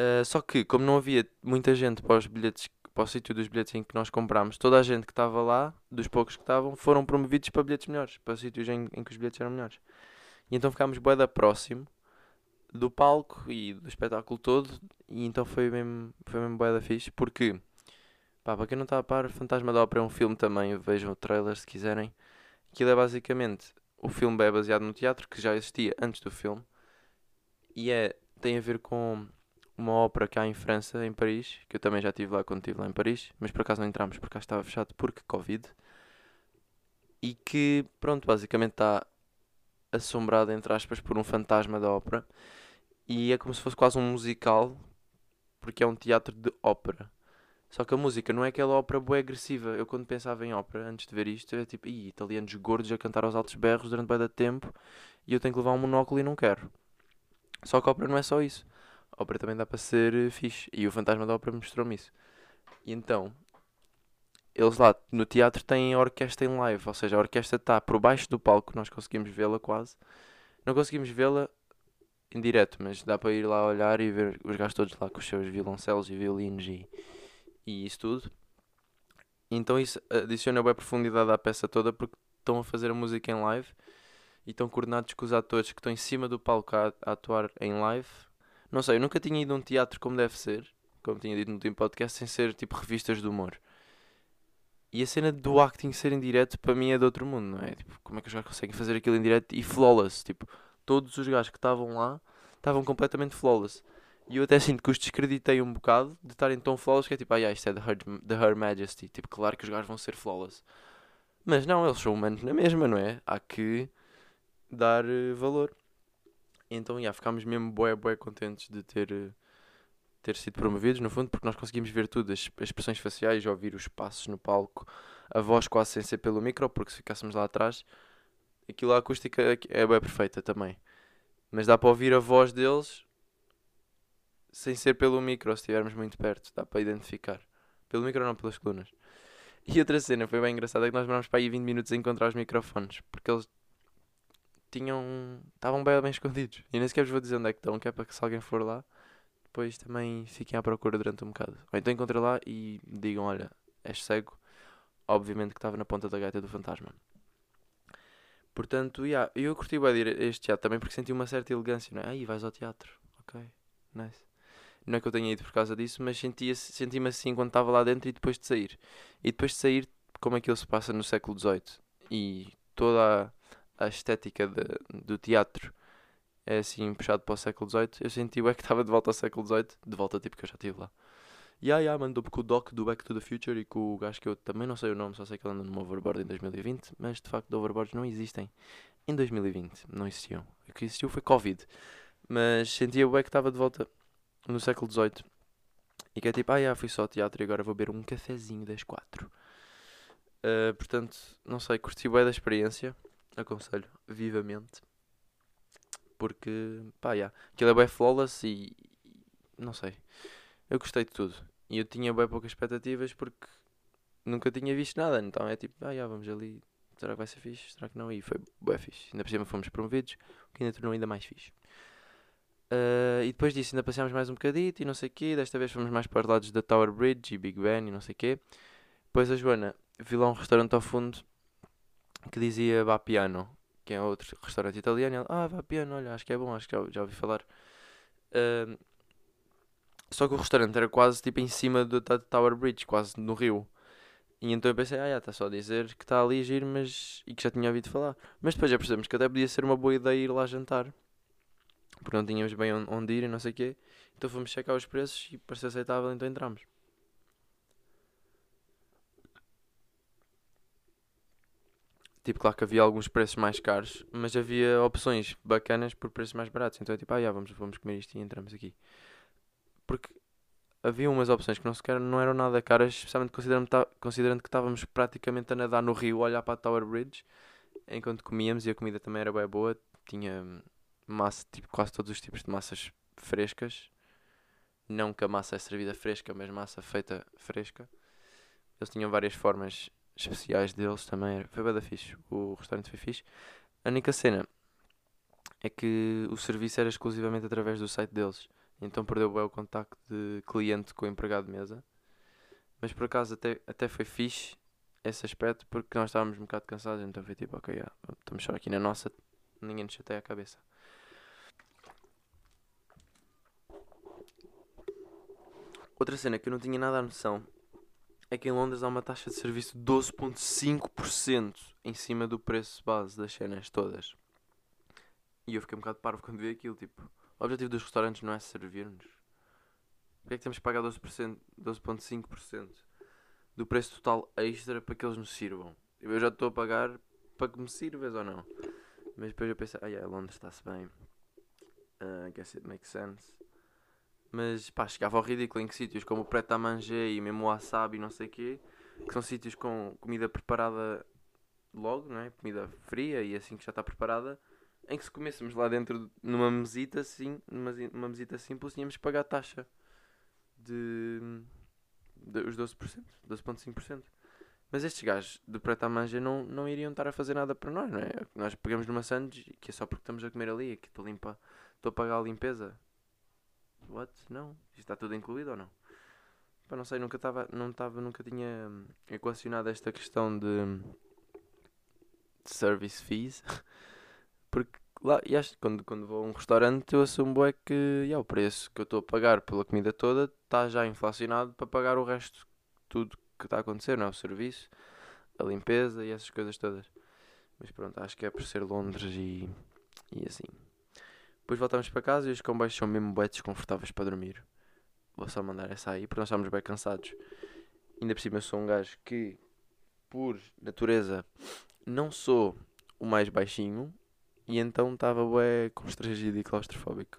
Uh, só que, como não havia muita gente para os bilhetes para o sítio dos bilhetes em que nós comprámos, toda a gente que estava lá, dos poucos que estavam, foram promovidos para bilhetes melhores, para sítios em, em que os bilhetes eram melhores. E então ficámos boeda próximo do palco e do espetáculo todo, e então foi mesmo, foi mesmo boeda fixe, porque, pá, para quem não está a par, Fantasma da Ópera é um filme também, vejam o trailer se quiserem. Aquilo é basicamente, o filme é baseado no teatro, que já existia antes do filme, e é, tem a ver com uma ópera cá em França, em Paris, que eu também já estive lá quando estive lá em Paris, mas por acaso não entramos porque cá estava fechado porque Covid. E que, pronto, basicamente está assombrado, entre aspas, por um fantasma da ópera. E é como se fosse quase um musical, porque é um teatro de ópera. Só que a música não é aquela ópera boa agressiva. Eu quando pensava em ópera, antes de ver isto, é tipo, Ih, italianos gordos a cantar aos altos berros durante bem da tempo e eu tenho que levar um monóculo e não quero. Só que a ópera não é só isso ópera também dá para ser fixe. E o Fantasma da Ópera mostrou-me isso. E então, eles lá no teatro têm a orquestra em live, ou seja, a orquestra está por baixo do palco, nós conseguimos vê-la quase. Não conseguimos vê-la em direto, mas dá para ir lá olhar e ver os gajos todos lá com os seus violoncelos e violinos e, e isso tudo. Então isso adiciona bem profundidade à peça toda porque estão a fazer a música em live e estão coordenados com os atores que estão em cima do palco a, a atuar em live. Não sei, eu nunca tinha ido a um teatro como deve ser, como tinha dito no último podcast, sem ser tipo revistas de humor. E a cena do acting ser em direto para mim é de outro mundo, não é? Tipo, como é que os gajos conseguem fazer aquilo em direto e flawless? Tipo, todos os gajos que estavam lá estavam completamente flawless. E eu até sinto que os descreditei um bocado de estarem tão flawless que é tipo, ah, yeah, isto é The Her, the Her Majesty. Tipo, claro que os gajos vão ser flawless. Mas não, eles são humanos na mesma, não é? Há que dar uh, valor. Então, yeah, ficámos mesmo bué, bué contentes de ter, uh, ter sido promovidos, no fundo, porque nós conseguimos ver tudo, as, as expressões faciais, ouvir os passos no palco, a voz quase sem ser pelo micro, porque se ficássemos lá atrás, aquilo a acústica é bem perfeita também. Mas dá para ouvir a voz deles sem ser pelo micro, se estivermos muito perto, dá para identificar. Pelo micro não, pelas colunas. E outra cena foi bem engraçada é que nós demorámos para aí 20 minutos a encontrar os microfones, porque eles tinham. estavam bem, bem escondidos. E nem sequer vos vou dizer onde é que estão, que é para que se alguém for lá, depois também fiquem à procura durante um bocado. Ou então encontrem lá e digam: olha, és cego. Obviamente que estava na ponta da gaita do fantasma. Portanto, yeah, eu curti bem ir a este teatro também porque senti uma certa elegância, não é? Aí vais ao teatro, ok, nice. Não é que eu tenha ido por causa disso, mas senti-me senti assim quando estava lá dentro e depois de sair. E depois de sair, como aquilo se passa no século XVIII e toda a, a estética de, do teatro é assim puxado para o século XVIII, eu senti é que estava de volta ao século XVIII, de volta tipo que eu já estive lá. E yeah, yeah, mandou-me com o Doc do Back to the Future e com o gajo que eu também não sei o nome, só sei que ele anda no overboard em 2020, mas de facto overboards não existem em 2020, não existiam. O que existiu foi Covid. Mas sentia o que estava de volta no século XVIII e que é tipo, ah, yeah, fui só ao teatro e agora vou beber um cafezinho das quatro. Uh, portanto, não sei, curti bem da experiência, aconselho vivamente. Porque, pá, yeah, aquilo é bem flawless e, não sei, eu gostei de tudo. E eu tinha bem poucas expectativas porque nunca tinha visto nada. Então é tipo, ah, já, vamos ali. Será que vai ser fixe? Será que não? E foi bem fixe. Ainda por cima fomos promovidos, o que ainda tornou ainda mais fixe. Uh, e depois disso ainda passeámos mais um bocadito e não sei o quê. Desta vez fomos mais para os lados da Tower Bridge e Big Ben e não sei o quê. Depois a Joana viu lá um restaurante ao fundo que dizia Vapiano, que é outro restaurante italiano. E ela, ah, Vapiano, olha, acho que é bom, acho que já, já ouvi falar. Uh, só que o restaurante era quase tipo em cima do, da Tower Bridge, quase no rio. E então eu pensei, ah, está só a dizer que está ali a giro, mas. e que já tinha ouvido falar. Mas depois já percebemos que até podia ser uma boa ideia ir lá jantar. Porque não tínhamos bem onde ir e não sei o quê. Então fomos checar os preços e pareceu aceitável, então entramos. Tipo, claro que havia alguns preços mais caros, mas havia opções bacanas por preços mais baratos. Então é tipo, ah, já, vamos, vamos comer isto e entramos aqui porque havia umas opções que não, sequer, não eram nada caras, especialmente considerando, considerando que estávamos praticamente a nadar no rio, a olhar para a Tower Bridge, enquanto comíamos e a comida também era bem boa, tinha massa, tipo, quase todos os tipos de massas frescas. Não que a massa é servida fresca, mas massa feita fresca. Eles tinham várias formas especiais deles também. Foi bem da fixe. O restaurante foi fixe. A única cena é que o serviço era exclusivamente através do site deles. Então perdeu bem o contacto de cliente com o empregado de mesa. Mas por acaso até, até foi fixe esse aspecto porque nós estávamos um bocado cansados. Então foi tipo, ok, yeah, estamos só aqui na nossa, ninguém nos chateia a cabeça. Outra cena que eu não tinha nada a noção é que em Londres há uma taxa de serviço de 12,5% em cima do preço base das cenas todas. E eu fiquei um bocado parvo quando vi aquilo, tipo, o objetivo dos restaurantes não é servir-nos. Porquê é que temos que pagar 12%, 12,5% do preço total extra para que eles nos sirvam? Eu já estou a pagar para que me sirvas ou não? Mas depois eu pensei, ah, yeah, Londres está-se bem. Uh, I guess it makes sense. Mas pá, chegava ao ridículo em que sítios como o Pret a Manger e mesmo o Wasabi e não sei o quê, que são sítios com comida preparada logo, não é? Comida fria e assim que já está preparada em que se comêssemos lá dentro numa mesita assim, numa, numa mesita simples, tínhamos que pagar taxa de, de- os 12%, 12,5%. Mas estes gajos de Preta à Manja não, não iriam estar a fazer nada para nós, não é? Nós pegamos numa Sandes que é só porque estamos a comer ali, que estou limpa, estou a pagar a limpeza. What? Não? Isto está tudo incluído ou não? Pá, não sei, nunca estava, não estava, nunca tinha equacionado esta questão de, service fees. Porque lá, e acho quando, quando vou a um restaurante eu assumo é que o preço que eu estou a pagar pela comida toda está já inflacionado para pagar o resto, tudo que está a acontecer, não é? O serviço, a limpeza e essas coisas todas. Mas pronto, acho que é por ser Londres e, e assim. Depois voltamos para casa e os comboios são mesmo bem desconfortáveis para dormir. Vou só mandar essa aí porque nós estamos bem cansados. Ainda por cima eu sou um gajo que, por natureza, não sou o mais baixinho e então estava bué constrangido e claustrofóbico.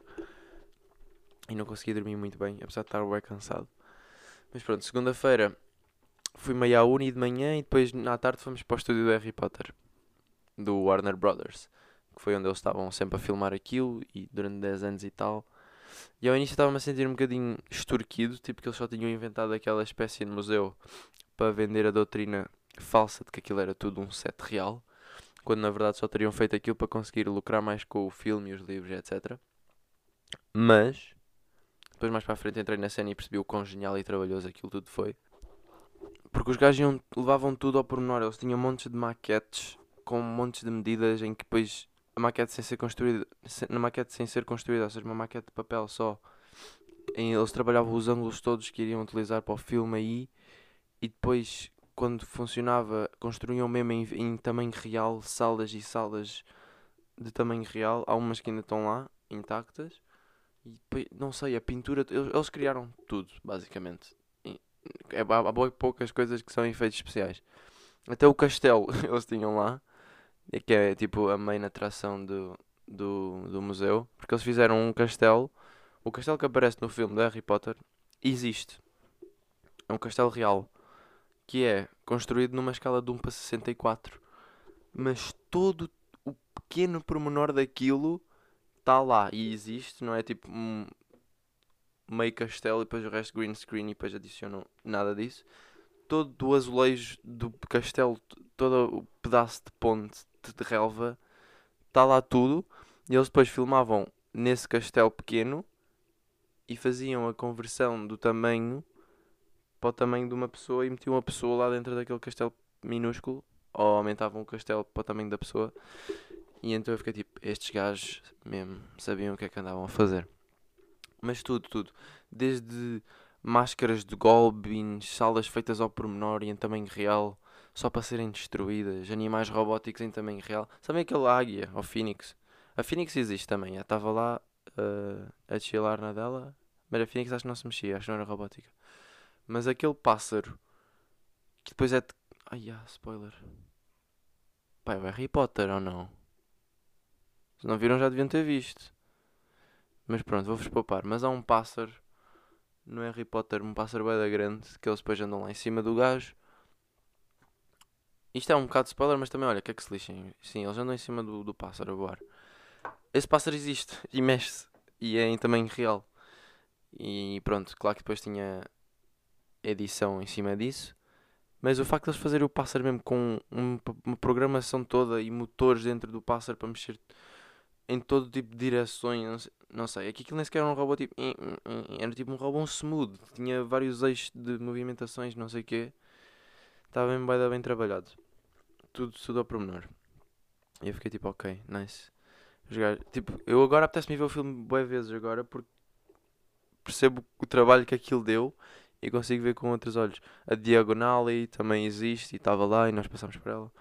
E não conseguia dormir muito bem, apesar de estar bué cansado. Mas pronto, segunda-feira fui meio à uni de manhã e depois à tarde fomos para o estúdio do Harry Potter, do Warner Brothers, que foi onde eles estavam sempre a filmar aquilo e durante 10 anos e tal. E ao início estava-me a sentir um bocadinho extorquido, tipo que eles só tinham inventado aquela espécie de museu para vender a doutrina falsa de que aquilo era tudo um set real, quando na verdade só teriam feito aquilo para conseguir lucrar mais com o filme e os livros, etc. Mas, depois mais para a frente entrei na cena e percebi o quão genial e trabalhoso aquilo tudo foi. Porque os gajos iam- levavam tudo ao pormenor, eles tinham montes de maquetes com montes de medidas em que depois a maquete sem ser construída, na maquete sem ser construída, ou seja, uma maquete de papel só, eles trabalhavam os ângulos todos que iriam utilizar para o filme aí e depois quando funcionava construíam mesmo em, em tamanho real salas e salas de tamanho real, há umas que ainda estão lá intactas e depois, não sei, a pintura, eles, eles criaram tudo basicamente. E é, há, há poucas coisas que são efeitos especiais. Até o castelo eles tinham lá, que é tipo a main atração do, do, do museu, porque eles fizeram um castelo. O castelo que aparece no filme de Harry Potter existe. É um castelo real que é construído numa escala de 1 para 64. Mas todo o pequeno pormenor daquilo está lá e existe, não é tipo um meio castelo e depois o resto green screen e depois adicionam nada disso. Todo o azulejo do castelo, todo o pedaço de ponte de relva, está lá tudo. E eles depois filmavam nesse castelo pequeno e faziam a conversão do tamanho para o tamanho de uma pessoa e metiam uma pessoa lá dentro daquele castelo minúsculo ou aumentavam o castelo para o tamanho da pessoa. E então eu fiquei tipo, estes gajos mesmo sabiam o que é que andavam a fazer. Mas tudo, tudo. Desde máscaras de goblins, salas feitas ao pormenor e em tamanho real, só para serem destruídas, animais robóticos em tamanho real. Sabem aquele águia, o Phoenix? A Phoenix existe também, estava lá eh, a chilar na dela, mas a Phoenix acho que não se mexia, acho que não era robótica. Mas aquele pássaro, que depois é de... Ai, ah, spoiler. Pai, é Harry Potter ou não? Se não viram já deviam ter visto. Mas pronto, vou-vos poupar. Mas há um pássaro no Harry Potter, um pássaro bem da grande, que eles depois andam lá em cima do gajo. Isto é um bocado de spoiler, mas também olha, que é que se lixem. Sim, eles andam em cima do, do pássaro a voar. Esse pássaro existe e mexe-se. E é em tamanho real. E pronto, claro que depois tinha edição em cima disso. Mas o facto de eles fazerem o pássaro mesmo com um- uma programação toda e motores dentro do pássaro para mexer em todo tipo de direções, não sei, não sei. Aqui aquilo nem sequer era um robô tipo. Era tipo um robô smooth. Tinha vários eixos de movimentações, não sei o quê. Estava mesmo bem, bem trabalhado. Tudo, tudo ao pormenor. E eu fiquei tipo, ok, nice. Gajos- tipo, eu agora apetece-me ver o filme boas vezes agora porque percebo o trabalho que aquilo deu e consigo ver com outros olhos. A diagonal aí também existe e estava lá e nós passámos por ela.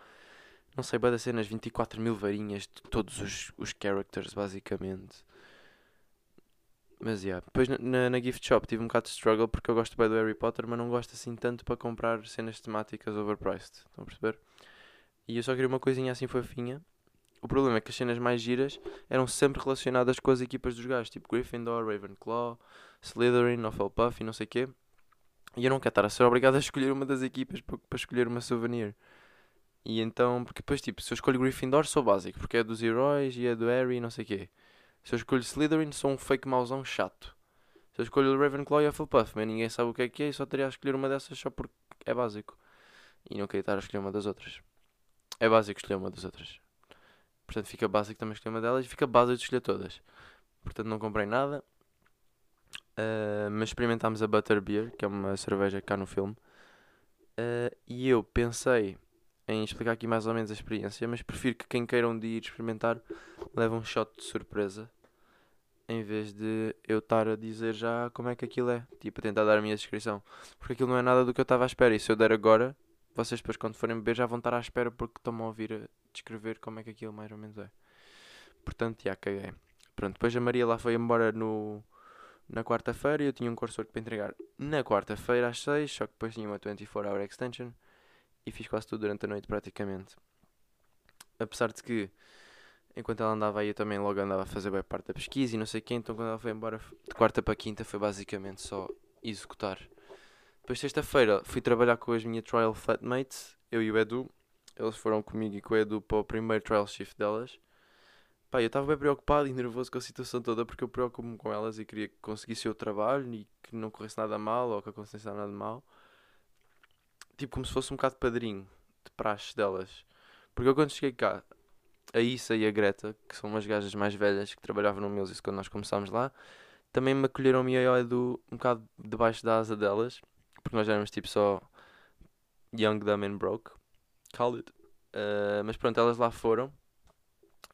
Não sei, vai das cenas 24 mil varinhas de todos os, os characters, basicamente. Mas, yeah. Depois na, na, na gift shop tive um bocado de struggle porque eu gosto bem do Harry Potter, mas não gosto assim tanto para comprar cenas temáticas overpriced. Estão a perceber? E eu só queria uma coisinha assim fofinha. O problema é que as cenas mais giras eram sempre relacionadas com as equipas dos gajos, tipo Gryffindor, Ravenclaw, Slytherin, Hufflepuff e não sei o quê. E eu não quero estar a ser obrigado a escolher uma das equipas para, escolher uma souvenir. E então, porque depois, tipo, se eu escolho Gryffindor, sou básico, porque é dos heróis e é do Harry e não sei o quê. Se eu escolho Slytherin, sou um fake mauzão chato. Se eu escolho Ravenclaw e Hufflepuff, mas ninguém sabe o que é que é e só teria a escolher uma dessas só porque é básico. E não queria estar a escolher uma das outras. É básico escolher uma das outras. Portanto, fica básico também escolher uma delas e fica básico escolher todas. Portanto, não comprei nada. Uh, mas experimentámos a Butterbeer, que é uma cerveja cá no filme. Uh, e eu pensei em explicar aqui mais ou menos a experiência, mas prefiro que quem queira um dia ir experimentar leve um shot de surpresa em vez de eu estar a dizer já como é que aquilo é, tipo a tentar dar a minha descrição, porque aquilo não é nada do que eu estava à espera. E se eu der agora, vocês depois quando forem beber já vão estar à espera porque estão a ouvir a descrever como é que aquilo mais ou menos é. Portanto, já caguei. Pronto, depois a Maria lá foi embora no, na quarta-feira e eu tinha um curso para entregar na quarta-feira às 6, só que depois tinha uma 24 hour extension e fiz quase tudo durante a noite praticamente. Apesar de que enquanto ela andava aí eu também logo andava a fazer bem parte da pesquisa e não sei quê, então quando ela foi embora de quarta para quinta foi basicamente só executar. Depois sexta-feira fui trabalhar com as minhas trial flatmates, eu e o Edu. Eles foram comigo e com o Edu para o primeiro trial shift delas. Pá, eu estava bem preocupado e nervoso com a situação toda porque eu preocupo-me com elas e queria que conseguisse o trabalho e que não corresse nada mal ou que acontecesse nada mal. Tipo, como se fosse um bocado padrinho de praxe delas. Porque eu quando cheguei cá, a Issa e a Greta, que são umas gajas mais velhas que trabalhavam no Mills quando nós começámos lá, também me acolheram-me e Edu um bocado debaixo da asa delas, porque nós éramos tipo só Young, Dumb and Broke, it. Uh, mas pronto, elas lá foram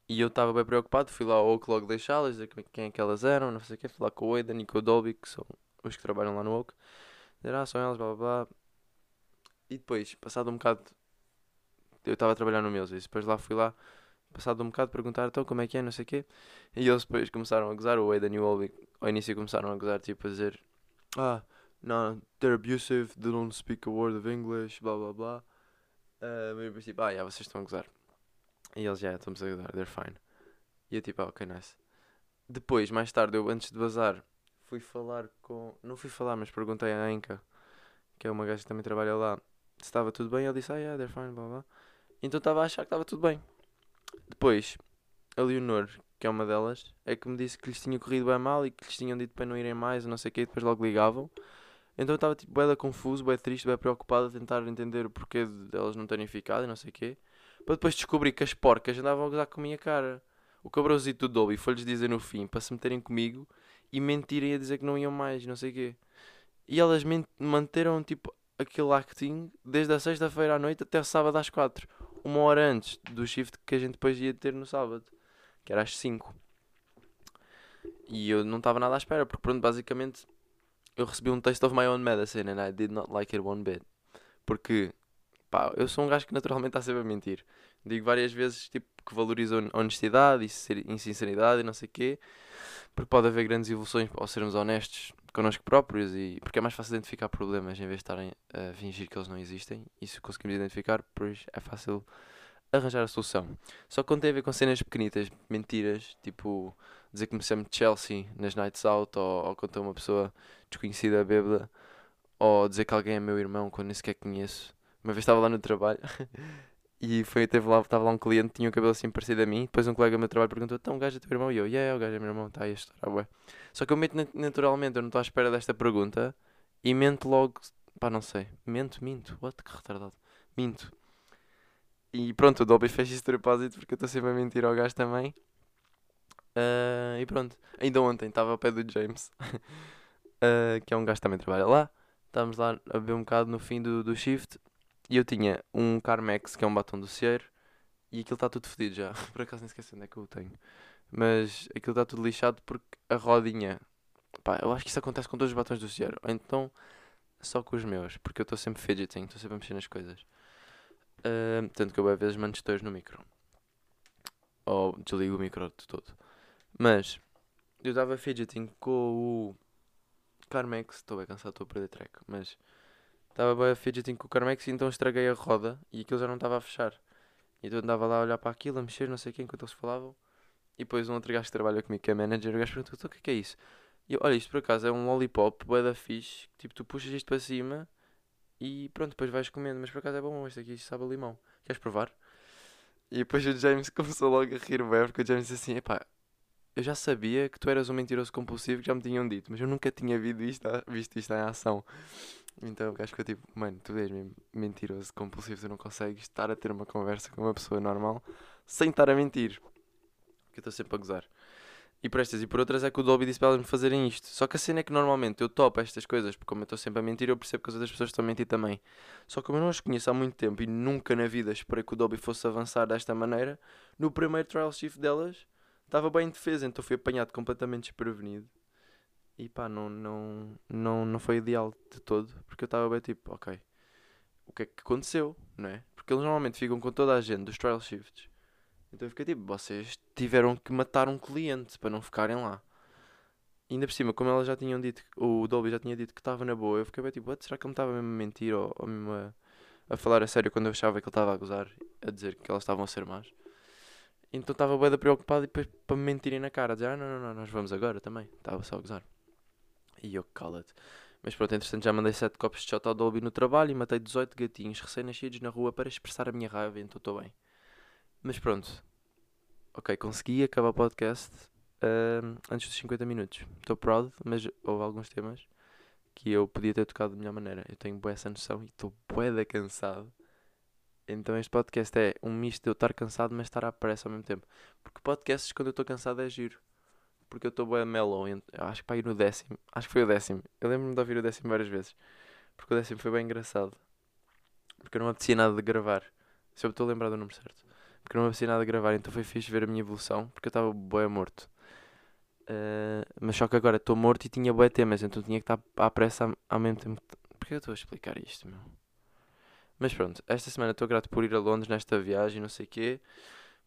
e eu estava bem preocupado, fui lá ao Oak logo deixá-las, dizer quem é que elas eram, não sei o quê, fui lá com o Aidan e com o Dolby, que são os que trabalham lá no Oak, dizer, ah, são elas, blá blá blá. E depois, passado um bocado, eu estava a trabalhar no e depois lá fui lá, passado um bocado, perguntar então como é que é, não sei o quê, e eles depois começaram a gozar, o Aidan e o Dolby, ao início começaram a gozar, tipo a dizer, ah, não, they're abusive, they don't speak a word of English, blá blá blá. Uh, mas eu tipo, ah, yeah, vocês estão a gozar. E eles já estamos a ajudar, they're fine. E eu tipo, ah, ok, nice. Depois, mais tarde, eu antes de bazar, fui falar com. Não fui falar, mas perguntei à Enka, que é uma gaja que também trabalha lá, se estava tudo bem. Ele disse, ah, yeah, they're fine, blá blá. Então estava a achar que estava tudo bem. Depois, a Leonor, que é uma delas, é que me disse que lhes tinha corrido bem mal e que lhes tinham dito para não irem mais, não sei o quê, e depois logo ligavam. Então eu estava tipo, bem confuso, bem triste, bem preocupado a tentar entender o porquê de elas não terem ficado e não sei o quê para depois descobrir que as porcas andavam a gozar com a minha cara. O cabrãozito do Dolby foi-lhes dizer no fim para se meterem comigo e mentirem a dizer que não iam mais, não sei o quê. E elas manteram tipo aquele acting desde a sexta-feira à noite até sábado às quatro. Uma hora antes do shift que a gente depois ia ter no sábado, que era às cinco. E eu não estava nada à espera, porque pronto, basicamente eu recebi um taste of my own medicine and I did not like it one bit. Porque pá, eu sou um gajo que naturalmente está sempre a mentir. Digo várias vezes tipo, que valorizo a honestidade e sinceridade e não sei o quê, porque pode haver grandes evoluções ao sermos honestos connosco próprios e porque é mais fácil identificar problemas em vez de estarem a fingir que eles não existem. E se conseguimos identificar, pois é fácil arranjar a solução. Só que quando tem a ver com cenas pequenitas, mentiras, tipo dizer que me chamo Chelsea nas nights out ou, ou uma pessoa desconhecida bêbada ou dizer que alguém é meu irmão quando nem sequer conheço uma vez estava lá no trabalho e foi, teve lá, estava lá um cliente tinha um cabelo assim parecido a mim. Depois um colega do meu trabalho perguntou: Então, o gajo é teu irmão? E eu: Yeah, o gajo é meu irmão, está aí a estourar, ué. Só que eu mento naturalmente, eu não estou à espera desta pergunta e mento logo, pá, não sei. Mento, minto, what? Que retardado. Minto. E pronto, o Dolby fez esse propósito porque eu estou sempre a mentir ao gajo também. Uh, e pronto, ainda ontem estava ao pé do James, uh, que é um gajo que também trabalha lá. Estávamos lá a ver um bocado no fim do, do shift e eu tinha um Carmex, que é um batom do Cier, e aquilo está tudo fedido já. Por acaso nem esqueci onde é que eu o tenho. Mas aquilo está tudo lixado porque a rodinha. Pá, eu acho que isso acontece com todos os batons do Cier. Ou então só com os meus, porque eu estou sempre fidgeting, estou sempre a mexer nas coisas. Uh, tanto que eu às vezes mando stories no micro. Ou desligo o micro de todo. Mas eu estava fidgeting com o Carmex. Estou bem cansado, estou a perder track. Mas estava bem a fidgeting com o Carmex e então estraguei a roda e aquilo já não estava a fechar. Então andava lá a olhar para aquilo, a mexer, não sei quem, enquanto eles falavam. E depois um outro gajo que trabalha comigo, que é manager, o gajo perguntou: então, o que é, que é isso? E eu, olha, isto por acaso é um lollipop, bué da fixe, tipo, tu puxas isto para cima e pronto, depois vais comendo, mas por acaso é bom, este aqui isto sabe a limão. Queres provar? E depois o James começou logo a rir bem, porque o James disse assim: epá, eu já sabia que tu eras um mentiroso compulsivo que já me tinham dito, mas eu nunca tinha visto isto, visto isto em ação. Então o gajo ficou tipo, mano, tu és mentiroso compulsivo, tu não consegues estar a ter uma conversa com uma pessoa normal sem estar a mentir. Que eu estou sempre a gozar. E por estas e por outras é que o Dolby disse para elas me fazerem isto. Só que a cena é que normalmente eu topo estas coisas, porque como eu estou sempre a mentir, eu percebo que as outras pessoas estão a mentir também. Só que como eu não as conheço há muito tempo e nunca na vida esperei que o Dolby fosse avançar desta maneira, no primeiro trial shift delas estava bem em defesa, então fui apanhado completamente desprevenido. E pá, não, não, não, não foi ideal de todo, porque eu estava bem tipo, ok, o que é que aconteceu, não é? Porque eles normalmente ficam com toda a gente dos trial shifts então eu fiquei tipo, vocês tiveram que matar um cliente para não ficarem lá. E ainda por cima, como elas já tinham dito, o Dolby já tinha dito que estava na boa, eu fiquei bem tipo, será que ele me estava mesmo a mentir ou, ou mesmo a, a, falar a sério quando eu achava que ele estava a gozar, a dizer que elas estavam a ser más. Então estava bem preocupado e depois para me mentirem na cara, dizer, ah não, não, não, nós vamos agora também. Estava só a gozar. E eu, cala-te. Mas pronto, entretanto já mandei 7 copos de shot ao Dolby no trabalho e matei 18 gatinhos recém-nascidos na rua para expressar a minha raiva, então estou bem. Mas pronto. Ok, consegui acabar o podcast uh, antes dos 50 minutos. Estou proud, mas houve alguns temas que eu podia ter tocado de melhor maneira. Eu tenho boa essa noção e estou bué cansado. Então este podcast é um misto de eu estar cansado, mas estar à pressa ao mesmo tempo. Porque podcasts quando eu estou cansado é giro. Porque eu estou bué mellow. Acho que para ir no décimo. Acho que foi o décimo. Eu lembro-me de ouvir o décimo várias vezes. Porque o décimo foi bem engraçado. Porque eu não apetecia nada de gravar. Se eu estou a lembrar do número certo porque não me apetecia nada a gravar, então foi fixe ver a minha evolução, porque eu estava bué morto. Uh, mas só que agora estou morto e tinha bué temas, então tinha que estar à pressa ao mesmo tempo. Porquê eu estou a explicar isto, meu? Mas pronto, esta semana estou grato por ir a Londres nesta viagem, não sei o quê,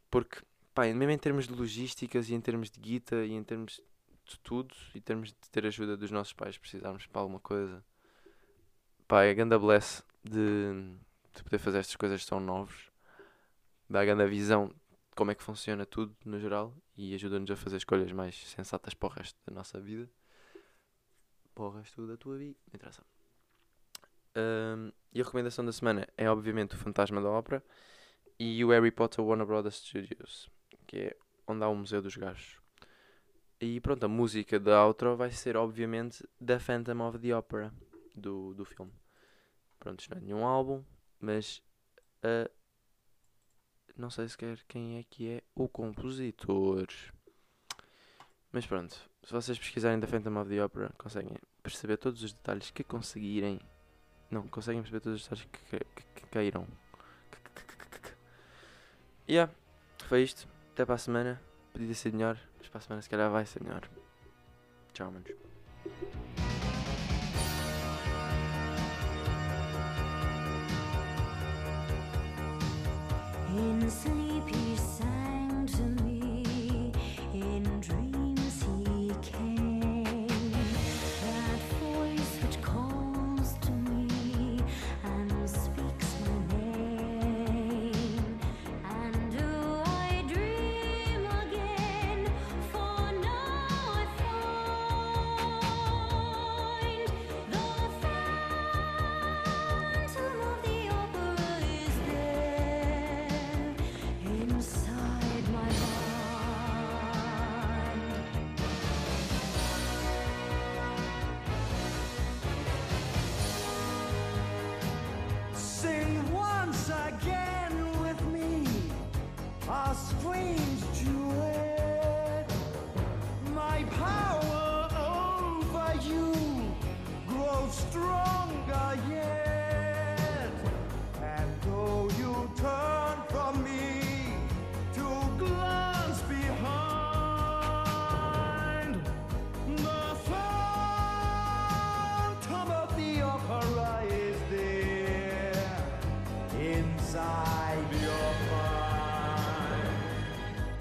porque, pá, mesmo em termos de logísticas e em termos de guita e em termos de tudo, e termos de ter ajuda dos nossos pais, precisarmos para alguma coisa, pá, é a grande bless de, de poder fazer estas coisas tão novos dá a grande visão de como é que funciona tudo no geral e ajuda-nos a fazer escolhas mais sensatas para o resto da nossa vida. Para o resto da tua vida. Não interessa. Um, e a recomendação da semana é obviamente o Fantasma da Ópera e o Harry Potter Warner Brothers Studios, que é onde há o Museu dos Gajos. E pronto, a música da outro vai ser obviamente The Phantom of the Opera do, do filme. Pronto, isto não é nenhum álbum, mas a não sei sequer quem é que é o compositor. Mas pronto, se vocês pesquisarem da Phantom of the Opera, conseguem perceber todos os detalhes que conseguirem. Não, conseguem perceber todos os detalhes que, que, que, caíram. E yeah, foi isto. Até para a semana. Podia ser melhor, mas para a semana se calhar vai ser melhor. Tchau, manos. In sleep you sang to me